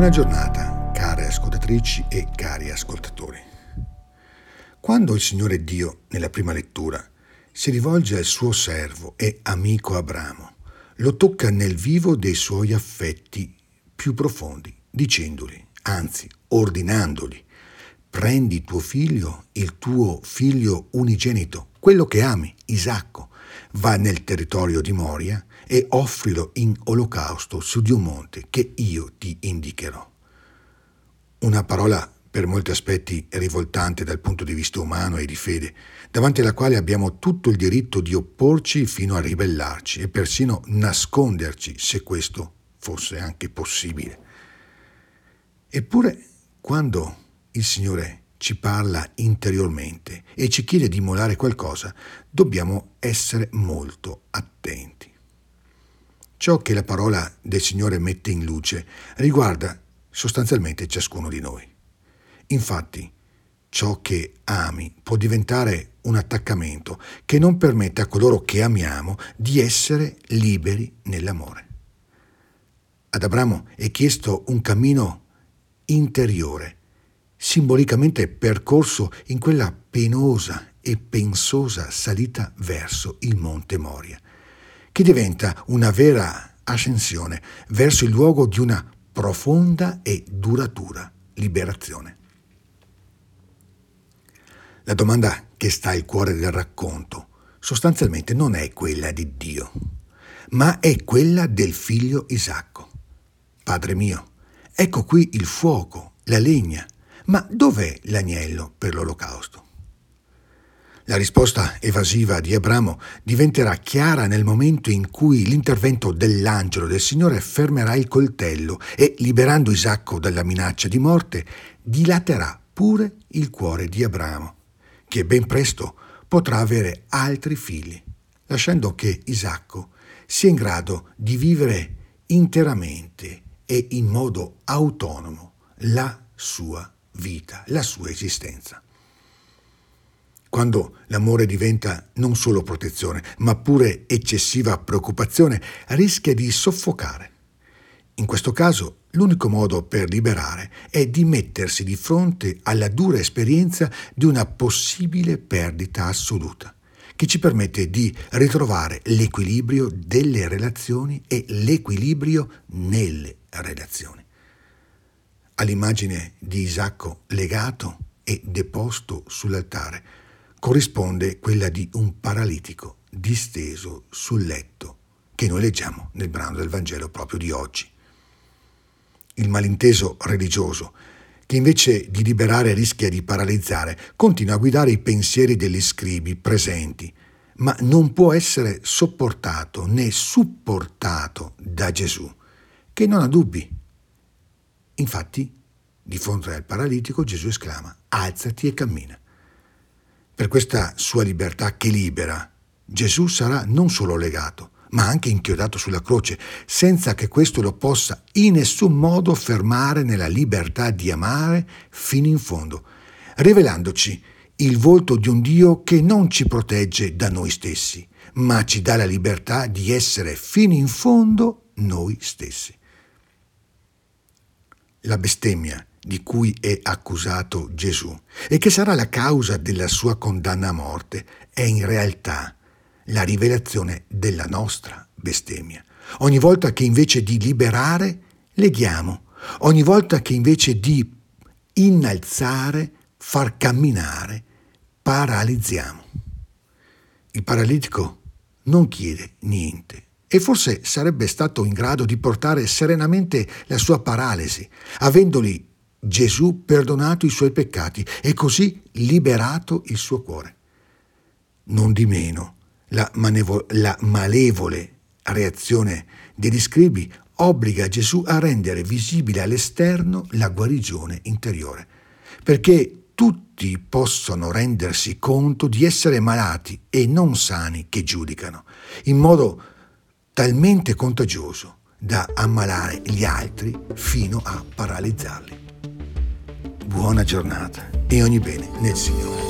Buona giornata, care ascoltatrici e cari ascoltatori. Quando il Signore Dio, nella prima lettura, si rivolge al suo servo e amico Abramo, lo tocca nel vivo dei suoi affetti più profondi, dicendogli, anzi ordinandogli, prendi tuo figlio, il tuo figlio unigenito, quello che ami, Isacco, va nel territorio di Moria e offrilo in olocausto su di un monte che io ti indicherò. Una parola per molti aspetti rivoltante dal punto di vista umano e di fede, davanti alla quale abbiamo tutto il diritto di opporci fino a ribellarci e persino nasconderci se questo fosse anche possibile. Eppure, quando il Signore ci parla interiormente e ci chiede di molare qualcosa, dobbiamo essere molto attenti. Ciò che la parola del Signore mette in luce riguarda sostanzialmente ciascuno di noi. Infatti, ciò che ami può diventare un attaccamento che non permette a coloro che amiamo di essere liberi nell'amore. Ad Abramo è chiesto un cammino interiore simbolicamente percorso in quella penosa e pensosa salita verso il monte Moria, che diventa una vera ascensione verso il luogo di una profonda e duratura liberazione. La domanda che sta al cuore del racconto sostanzialmente non è quella di Dio, ma è quella del figlio Isacco. Padre mio, ecco qui il fuoco, la legna, ma dov'è l'agnello per l'olocausto? La risposta evasiva di Abramo diventerà chiara nel momento in cui l'intervento dell'angelo del Signore fermerà il coltello e, liberando Isacco dalla minaccia di morte, dilaterà pure il cuore di Abramo, che ben presto potrà avere altri figli, lasciando che Isacco sia in grado di vivere interamente e in modo autonomo la sua vita vita, la sua esistenza. Quando l'amore diventa non solo protezione, ma pure eccessiva preoccupazione, rischia di soffocare. In questo caso, l'unico modo per liberare è di mettersi di fronte alla dura esperienza di una possibile perdita assoluta, che ci permette di ritrovare l'equilibrio delle relazioni e l'equilibrio nelle relazioni all'immagine di Isacco legato e deposto sull'altare corrisponde quella di un paralitico disteso sul letto che noi leggiamo nel brano del Vangelo proprio di oggi. Il malinteso religioso, che invece di liberare rischia di paralizzare, continua a guidare i pensieri degli scribi presenti, ma non può essere sopportato né supportato da Gesù, che non ha dubbi Infatti, di fronte al paralitico, Gesù esclama, alzati e cammina. Per questa sua libertà che libera, Gesù sarà non solo legato, ma anche inchiodato sulla croce, senza che questo lo possa in nessun modo fermare nella libertà di amare fino in fondo, rivelandoci il volto di un Dio che non ci protegge da noi stessi, ma ci dà la libertà di essere fino in fondo noi stessi. La bestemmia di cui è accusato Gesù e che sarà la causa della sua condanna a morte è in realtà la rivelazione della nostra bestemmia. Ogni volta che invece di liberare, leghiamo, ogni volta che invece di innalzare, far camminare, paralizziamo. Il paralitico non chiede niente, e forse sarebbe stato in grado di portare serenamente la sua paralisi, avendoli Gesù perdonato i suoi peccati e così liberato il suo cuore. Non di meno, la, manevo- la malevole reazione degli scribi obbliga Gesù a rendere visibile all'esterno la guarigione interiore, perché tutti possono rendersi conto di essere malati e non sani che giudicano, in modo talmente contagioso da ammalare gli altri fino a paralizzarli. Buona giornata e ogni bene nel Signore.